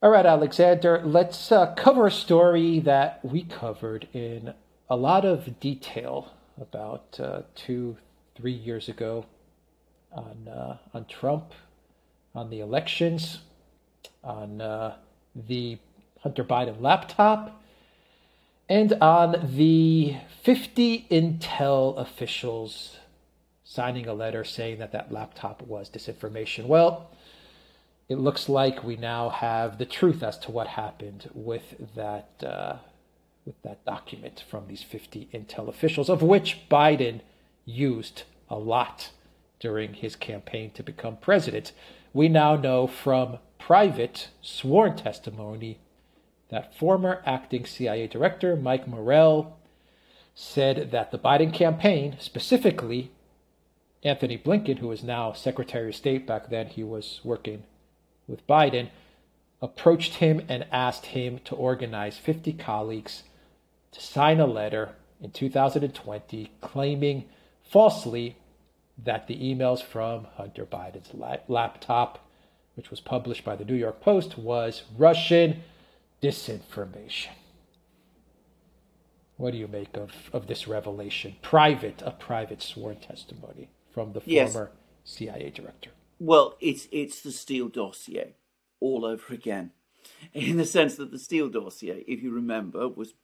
All right, Alexander, let's uh, cover a story that we covered in a lot of detail about uh, two, three years ago on, uh, on Trump, on the elections, on uh, the Hunter Biden laptop, and on the 50 Intel officials signing a letter saying that that laptop was disinformation. Well, it looks like we now have the truth as to what happened with that uh, with that document from these 50 intel officials, of which Biden used a lot during his campaign to become president. We now know from private sworn testimony that former acting CIA director Mike Morell said that the Biden campaign, specifically Antony Blinken, who is now Secretary of State, back then he was working with Biden, approached him and asked him to organize 50 colleagues to sign a letter in 2020 claiming falsely that the emails from Hunter Biden's laptop, which was published by the New York Post, was Russian disinformation. What do you make of, of this revelation? Private, a private sworn testimony from the yes. former CIA director. Well, it's it's the Steele dossier all over again, in the sense that the Steele dossier, if you remember, was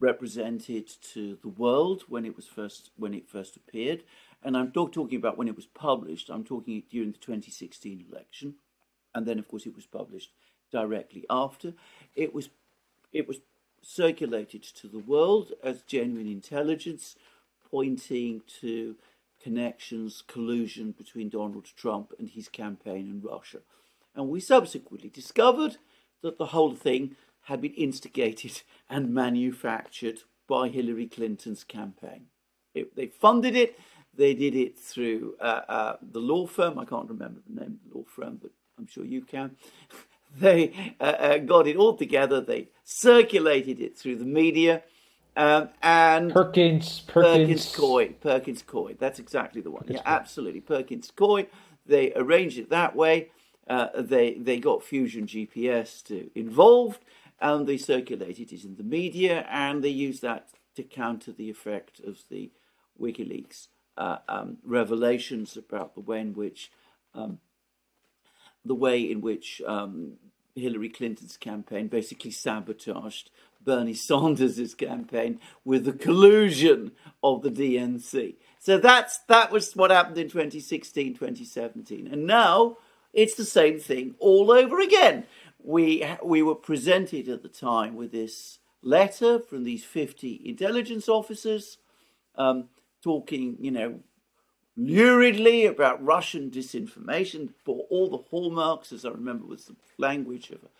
represented to the world when it was first when it first appeared, and I'm not talking about when it was published. I'm talking during the 2016 election, and then of course it was published directly after. It was it was circulated to the world as genuine intelligence, pointing to connections, collusion between Donald Trump and his campaign in Russia. And we subsequently discovered that the whole thing had been instigated and manufactured by Hillary Clinton's campaign. It, they funded it, they did it through uh, uh, the law firm. I can't remember the name of the law firm, but I'm sure you can. they uh, uh, got it all together, they circulated it through the media um, and Perkins, Perkins, Perkins Coie, Perkins Coie. That's exactly the one. Perkins yeah, absolutely. Perkins Coie. They arranged it that way. Uh, they they got Fusion GPS to involved, and they circulated it in the media, and they used that to counter the effect of the WikiLeaks uh, um, revelations about the way in which um, the way in which um, Hillary Clinton's campaign basically sabotaged Bernie Sanders' campaign with the collusion of the DNC. So that's that was what happened in 2016, 2017. And now it's the same thing all over again. We we were presented at the time with this letter from these 50 intelligence officers um, talking, you know, luridly about Russian disinformation for all the hallmarks, as I remember was the language of a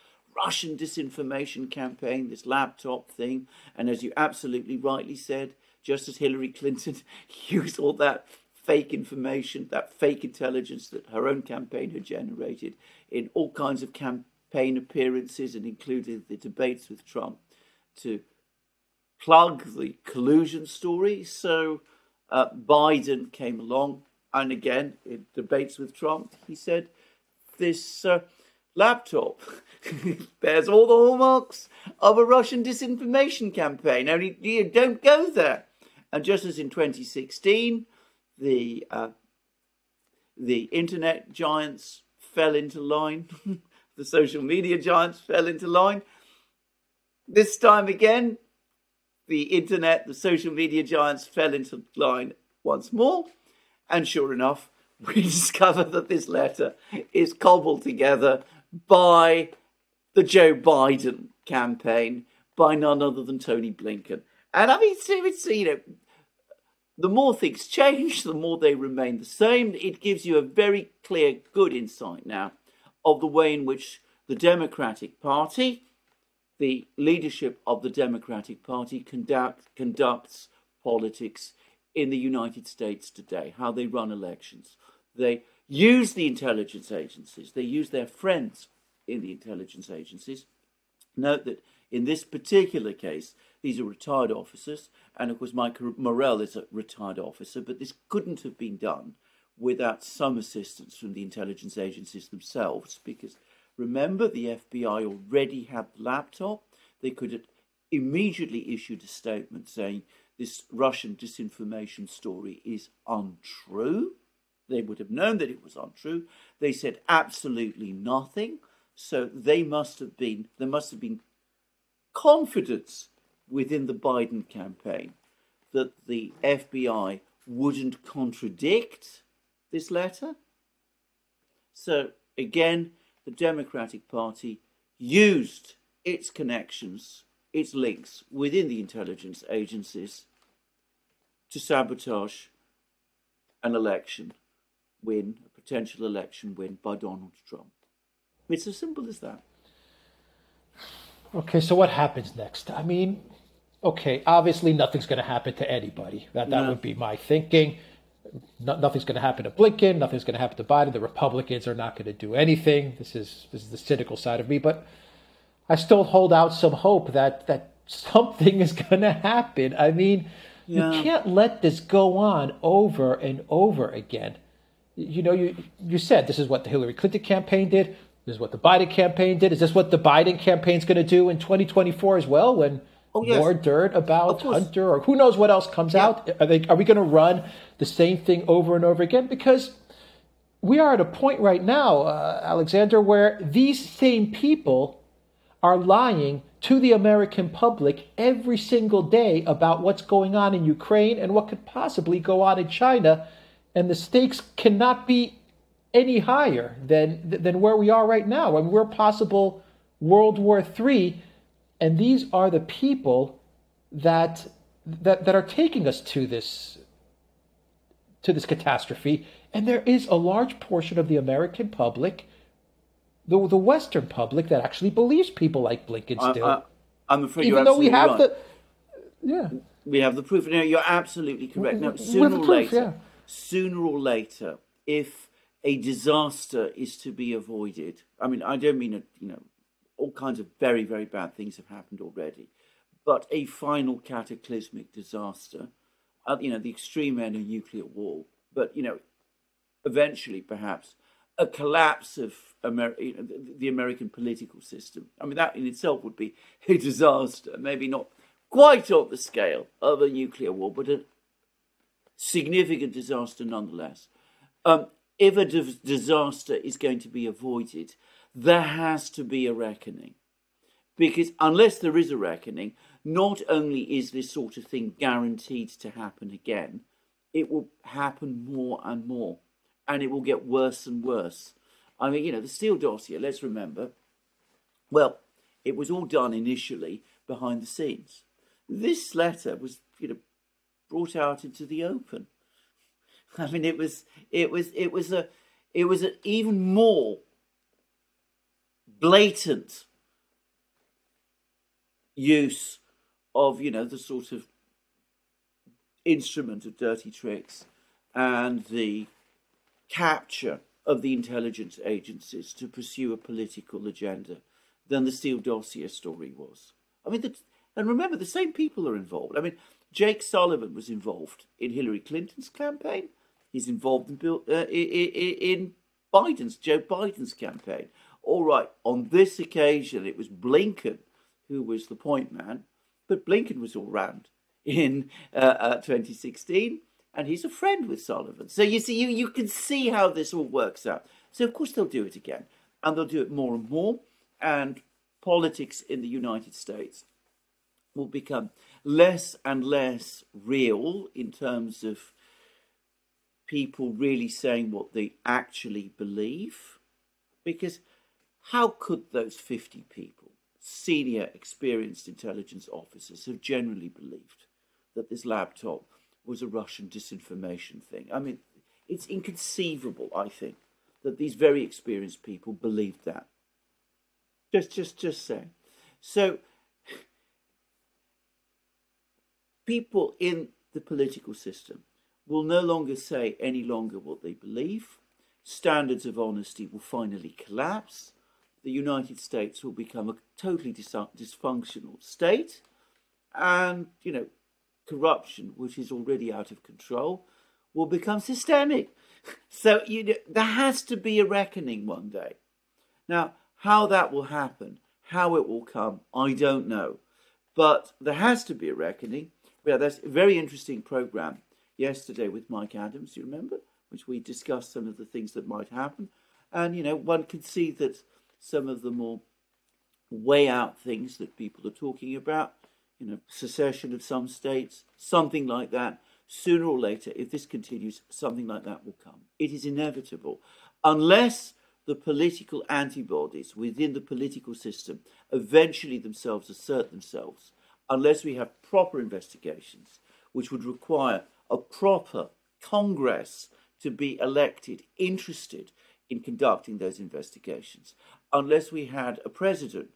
Russian disinformation campaign, this laptop thing. And as you absolutely rightly said, just as Hillary Clinton used all that fake information, that fake intelligence that her own campaign had generated in all kinds of campaign appearances and including the debates with Trump to plug the collusion story. So uh, Biden came along, and again, in debates with Trump, he said, This uh, laptop bears all the hallmarks of a Russian disinformation campaign. Only you don't go there. And just as in 2016, the uh, the internet giants fell into line, the social media giants fell into line. This time again, the internet, the social media giants fell into line once more. And sure enough, we discover that this letter is cobbled together by the Joe Biden campaign by none other than Tony Blinken. And I mean, it's, you know, the more things change, the more they remain the same. It gives you a very clear, good insight now of the way in which the Democratic Party, the leadership of the Democratic Party, conduct, conducts politics in the United States today, how they run elections. They use the intelligence agencies, they use their friends in the intelligence agencies. Note that in this particular case, these are retired officers, and of course, Mike Morell is a retired officer, but this couldn't have been done without some assistance from the intelligence agencies themselves, because Remember, the FBI already had the laptop. They could have immediately issued a statement saying this Russian disinformation story is untrue. They would have known that it was untrue. They said absolutely nothing. So they must have been, there must have been confidence within the Biden campaign that the FBI wouldn't contradict this letter. So again, the Democratic Party used its connections, its links within the intelligence agencies to sabotage an election win, a potential election win by Donald Trump. It's as simple as that. Okay, so what happens next? I mean, okay, obviously nothing's going to happen to anybody. That that no. would be my thinking. No, nothing's going to happen to Blinken. Nothing's going to happen to Biden. The Republicans are not going to do anything. This is this is the cynical side of me, but I still hold out some hope that that something is going to happen. I mean, yeah. you can't let this go on over and over again. You know, you you said this is what the Hillary Clinton campaign did. This is what the Biden campaign did. Is this what the Biden campaign is going to do in 2024 as well? When oh, yes. more dirt about Hunter or who knows what else comes yeah. out? Are they? Are we going to run the same thing over and over again? Because we are at a point right now, uh, Alexander, where these same people are lying to the American public every single day about what's going on in Ukraine and what could possibly go on in China, and the stakes cannot be any higher than than where we are right now. I mean, we're possible World War III and these are the people that that that are taking us to this to this catastrophe and there is a large portion of the american public the, the western public that actually believes people like blinken still I, am afraid even though we have right. the yeah we have the proof no, you're absolutely correct now sooner or later yeah. Sooner or later if a disaster is to be avoided i mean i don't mean a, you know all kinds of very, very bad things have happened already. But a final cataclysmic disaster, uh, you know, the extreme end of nuclear war, but, you know, eventually perhaps a collapse of Amer- the, American political system. I mean, that in itself would be a disaster, maybe not quite on the scale of a nuclear war, but a significant disaster nonetheless. Um, if a disaster is going to be avoided, there has to be a reckoning. Because unless there is a reckoning, not only is this sort of thing guaranteed to happen again, it will happen more and more. And it will get worse and worse. I mean, you know, the Steele dossier, let's remember, well, it was all done initially behind the scenes. This letter was, brought out into the open. I mean, it was, it was, it was a, it was an even more blatant use of you know the sort of instrument of dirty tricks and the capture of the intelligence agencies to pursue a political agenda than the Steele dossier story was. I mean, the, and remember, the same people are involved. I mean, Jake Sullivan was involved in Hillary Clinton's campaign. He's involved in, Bill, uh, in Biden's Joe Biden's campaign all right, on this occasion it was Blinken who was the point man, but Blinken was all round in uh, uh, 2016, and he's a friend with Sullivan. So you see, you, you can see how this all works out. So of course they'll do it again, and they'll do it more and more, and politics in the United States will become less and less real in terms of people really saying what they actually believe, because how could those 50 people, senior experienced intelligence officers, have generally believed that this laptop was a Russian disinformation thing? I mean, it's inconceivable, I think, that these very experienced people believed that. Just, just, just saying. So, people in the political system will no longer say any longer what they believe. Standards of honesty will finally collapse the United States will become a totally dis- dysfunctional state, and you know, corruption, which is already out of control, will become systemic. So you know, there has to be a reckoning one day. Now, How that will happen, how it will come, I don't know. But there has to be a reckoning. Yeah, that's a very interesting program yesterday with Mike Adams, you remember? Which we discussed some of the things that might happen. And, you know, one can see that some of the more way out things that people are talking about, you know, secession of some states, something like that, sooner or later, if this continues, something like that will come. It is inevitable. Unless the political antibodies within the political system eventually themselves assert themselves, unless we have proper investigations, which would require a proper Congress to be elected, interested in conducting those investigations, unless we had a president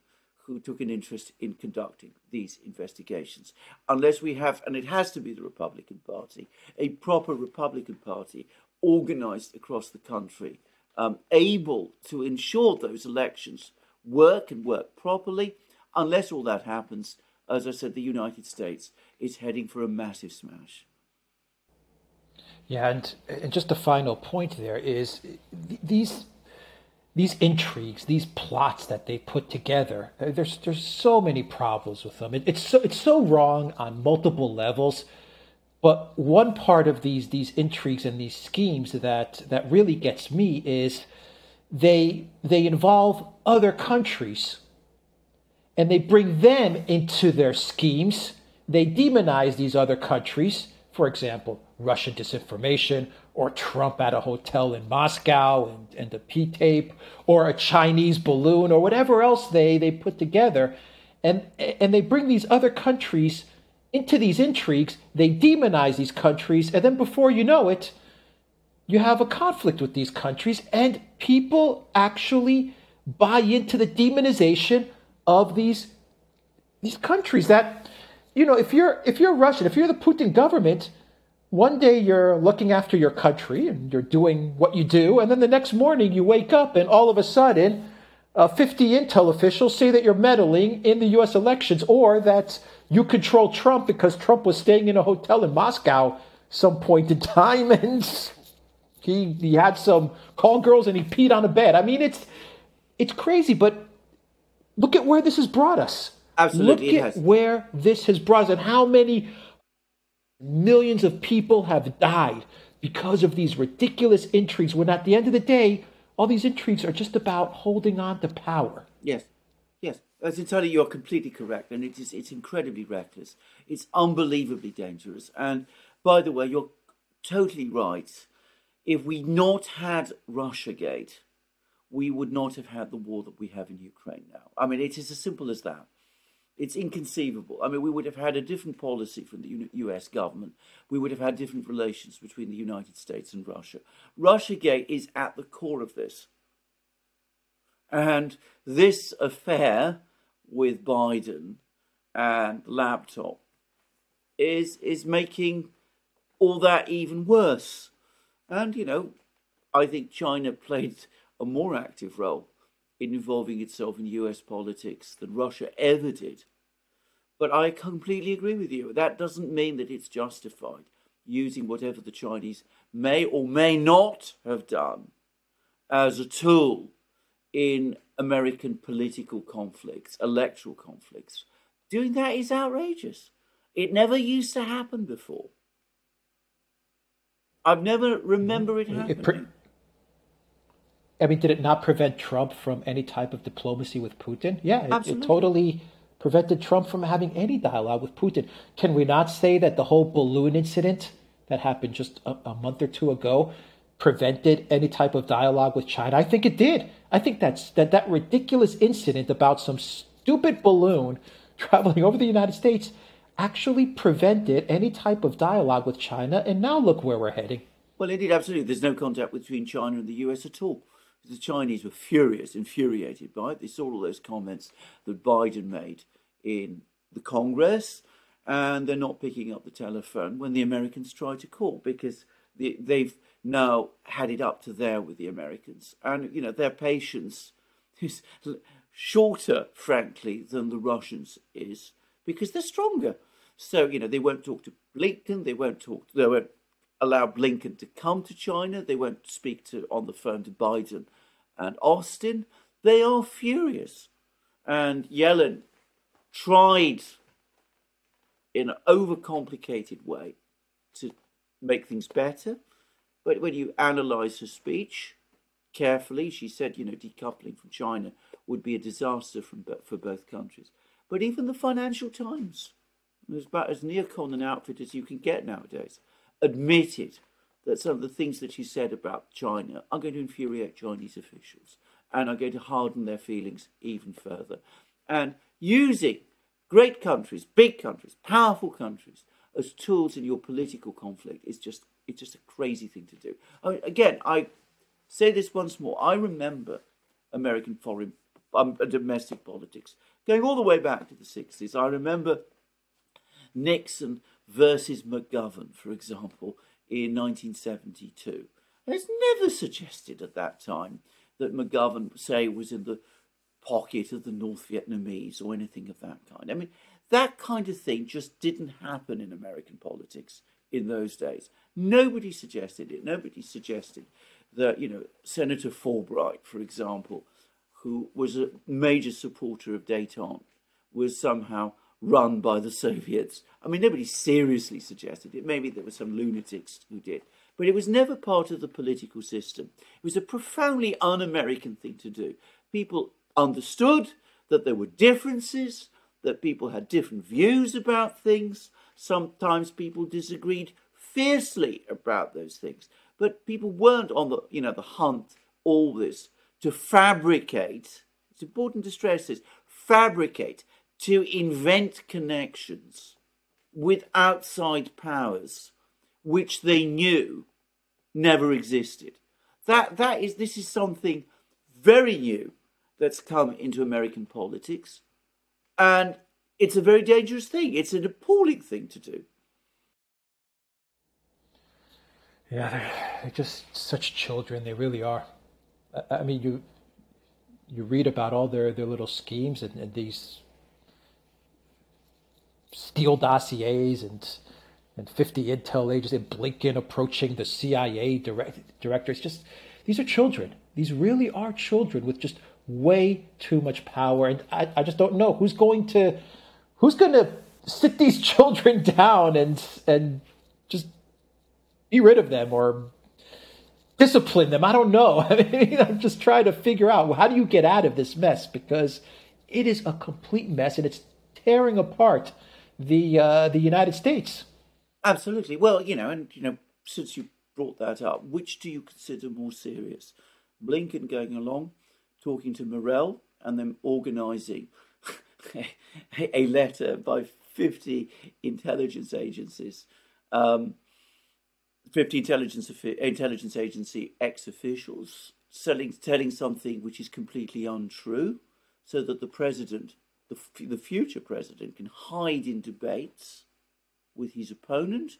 who took an interest in conducting these investigations. Unless we have, and it has to be the Republican Party, a proper Republican Party organized across the country, um, able to ensure those elections work and work properly. Unless all that happens, as I said, the United States is heading for a massive smash. Yeah, and, and just the final point there is these these intrigues, these plots that they put together. Uh, there's there's so many problems with them. It, it's so it's so wrong on multiple levels. But one part of these these intrigues and these schemes that that really gets me is they they involve other countries and they bring them into their schemes. They demonize these other countries, for example, Russian disinformation, or Trump at a hotel in Moscow and, and the P tape, or a Chinese balloon, or whatever else they, they put together. And, and they bring these other countries into these intrigues, they demonize these countries, and then before you know it, you have a conflict with these countries, and people actually buy into the demonization of these these countries that you know if you're if you're Russian, if you're the Putin government, one day you're looking after your country and you're doing what you do, and then the next morning you wake up and all of a sudden, uh, 50 intel officials say that you're meddling in the U.S. elections or that you control Trump because Trump was staying in a hotel in Moscow some point in time and he he had some call girls and he peed on a bed. I mean, it's it's crazy, but look at where this has brought us. Absolutely, look at where this has brought us and how many Millions of people have died because of these ridiculous intrigues when at the end of the day, all these intrigues are just about holding on to power. Yes, yes. That's entirely, you're completely correct. And it is, it's incredibly reckless. It's unbelievably dangerous. And by the way, you're totally right. If we not had Russiagate, we would not have had the war that we have in Ukraine now. I mean, it is as simple as that. It's inconceivable. I mean, we would have had a different policy from the US government. We would have had different relations between the United States and Russia. Russiagate is at the core of this. And this affair with Biden and laptop is is making all that even worse. And you know, I think China played a more active role in involving itself in US politics than Russia ever did. But I completely agree with you. That doesn't mean that it's justified using whatever the Chinese may or may not have done as a tool in American political conflicts, electoral conflicts. Doing that is outrageous. It never used to happen before. I've never remember it mm-hmm. happening. It I mean, did it not prevent Trump from any type of diplomacy with Putin? Yeah, it, it, totally prevented Trump from having any dialogue with Putin. Can we not say that the whole balloon incident that happened just a, a month or two ago prevented any type of dialogue with China? I think it did. I think that's that that ridiculous incident about some stupid balloon traveling over the United States actually prevented any type of dialogue with China, and now look where we're heading. Well, indeed, absolutely. There's no contact between China and the US at all. The Chinese were furious, infuriated by it. They saw all those comments that Biden made in the Congress, and they're not picking up the telephone when the Americans try to call because they've now had it up to there with the Americans. And, you know, their patience is shorter, frankly, than the Russians is because they're stronger. So, you know, they won't talk to Blinken, they won't talk, they won't allow Blinken to come to China. They won't speak to on the phone to Biden and Austin. They are furious. And Yellen tried in an overcomplicated way to make things better. But when you analyze her speech carefully, she said, you know, decoupling from China would be a disaster from, for both countries. But even the Financial Times, was about as neocon an outfit as you can get nowadays, admitted that some of the things that she said about China are going to infuriate Chinese officials and are going to harden their feelings even further. And using great countries, big countries, powerful countries as tools in your political conflict is just it's just a crazy thing to do. I again, I say this once more. I remember American foreign um, domestic politics going all the way back to the 60s. I remember Nixon versus McGovern, for example, in 1972. It's never suggested at that time that McGovern, say, was in the pocket of the North Vietnamese or anything of that kind. I mean, that kind of thing just didn't happen in American politics in those days. Nobody suggested it. Nobody suggested that, you know, Senator Fulbright, for example, who was a major supporter of detente, was somehow run by the Soviets. I mean, nobody seriously suggested it. Maybe there were some lunatics who did. But it was never part of the political system. It was a profoundly un American thing to do. People understood that there were differences, that people had different views about things. Sometimes people disagreed fiercely about those things. But people weren't on the, you know, the hunt all this to fabricate, it's important to stress this, fabricate, to invent connections with outside powers which they knew never existed. That that is this is something very new that's come into American politics, and it's a very dangerous thing. It's an appalling thing to do. Yeah, they're, just such children. They really are. I mean, you you read about all their, their little schemes and, and these Steele dossiers and and 50 intel agents and Blinken approaching the CIA direct, directors. Just these are children. These really are children with just way too much power. And I, I just don't know who's going to who's going to sit these children down and and just be rid of them or discipline them. I don't know. I mean, I'm just trying to figure out how do you get out of this mess because it is a complete mess and it's tearing apart the uh, the United States. Absolutely. Well, you know, and you know, since you brought that up, which do you consider more serious? Blinken going along, talking to Morell, and then organising a letter by 50 intelligence agencies um, 50 intelligence, intelligence agency ex officials selling, telling something which is completely untrue so that the president, the, the future president, can hide in debates with his opponent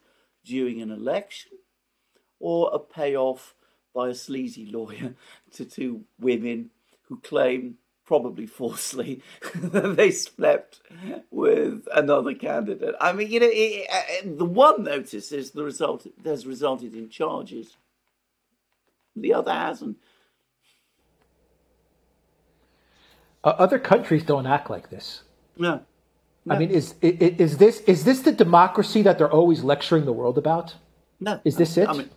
during an election or a payoff by a sleazy lawyer to two women who claim probably falsely, that they slept with another candidate. I mean, you know, it, it, uh, uh, the one notice is the result has resulted in charges. The other hasn't. Uh, Uh, other countries don't act like this. No. no. I mean, is, is is this is this the democracy that they're always lecturing the world about? No. Is this it? I mean,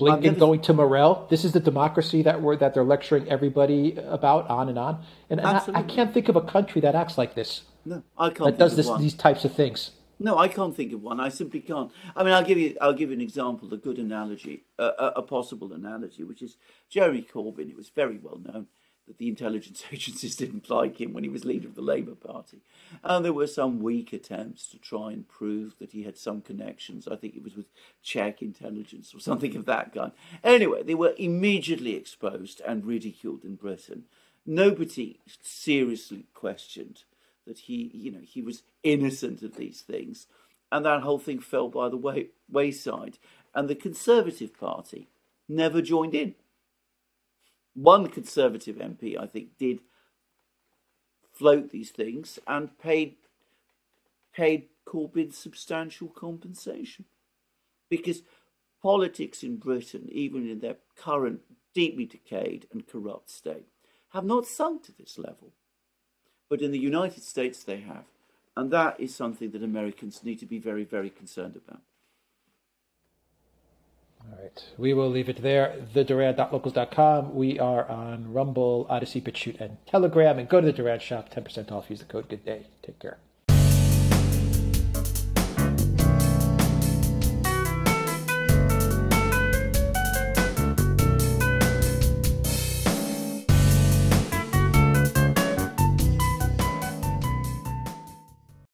Blinken never... going to Morell. This is the democracy that we're that they're lecturing everybody about, on and on. And, and I, I, can't think of a country that acts like this. No, I can't. That does this, these types of things. No, I can't think of one. I simply can't. I mean, I'll give you. I'll give you an example, a good analogy, a, a, a possible analogy, which is Jeremy Corbyn. It was very well known that the intelligence agencies didn't like him when he was leader of the Labour Party. And there were some weak attempts to try and prove that he had some connections. I think it was with Czech intelligence or something of that kind. Anyway, they were immediately exposed and ridiculed in Britain. Nobody seriously questioned that he, you know, he was innocent of these things. And that whole thing fell by the way, wayside. And the Conservative Party never joined in one Conservative MP, I think, did float these things and paid paid Corbyn substantial compensation because politics in Britain, even in their current deeply decayed and corrupt state, have not sunk to this level. But in the United States, they have. And that is something that Americans need to be very, very concerned about. All right. We will leave it there. TheDurand.locals.com. We are on Rumble, Odysee, BitChute, and Telegram. And go to the Durand shop. 10% off. Use the code Good Day. Take care.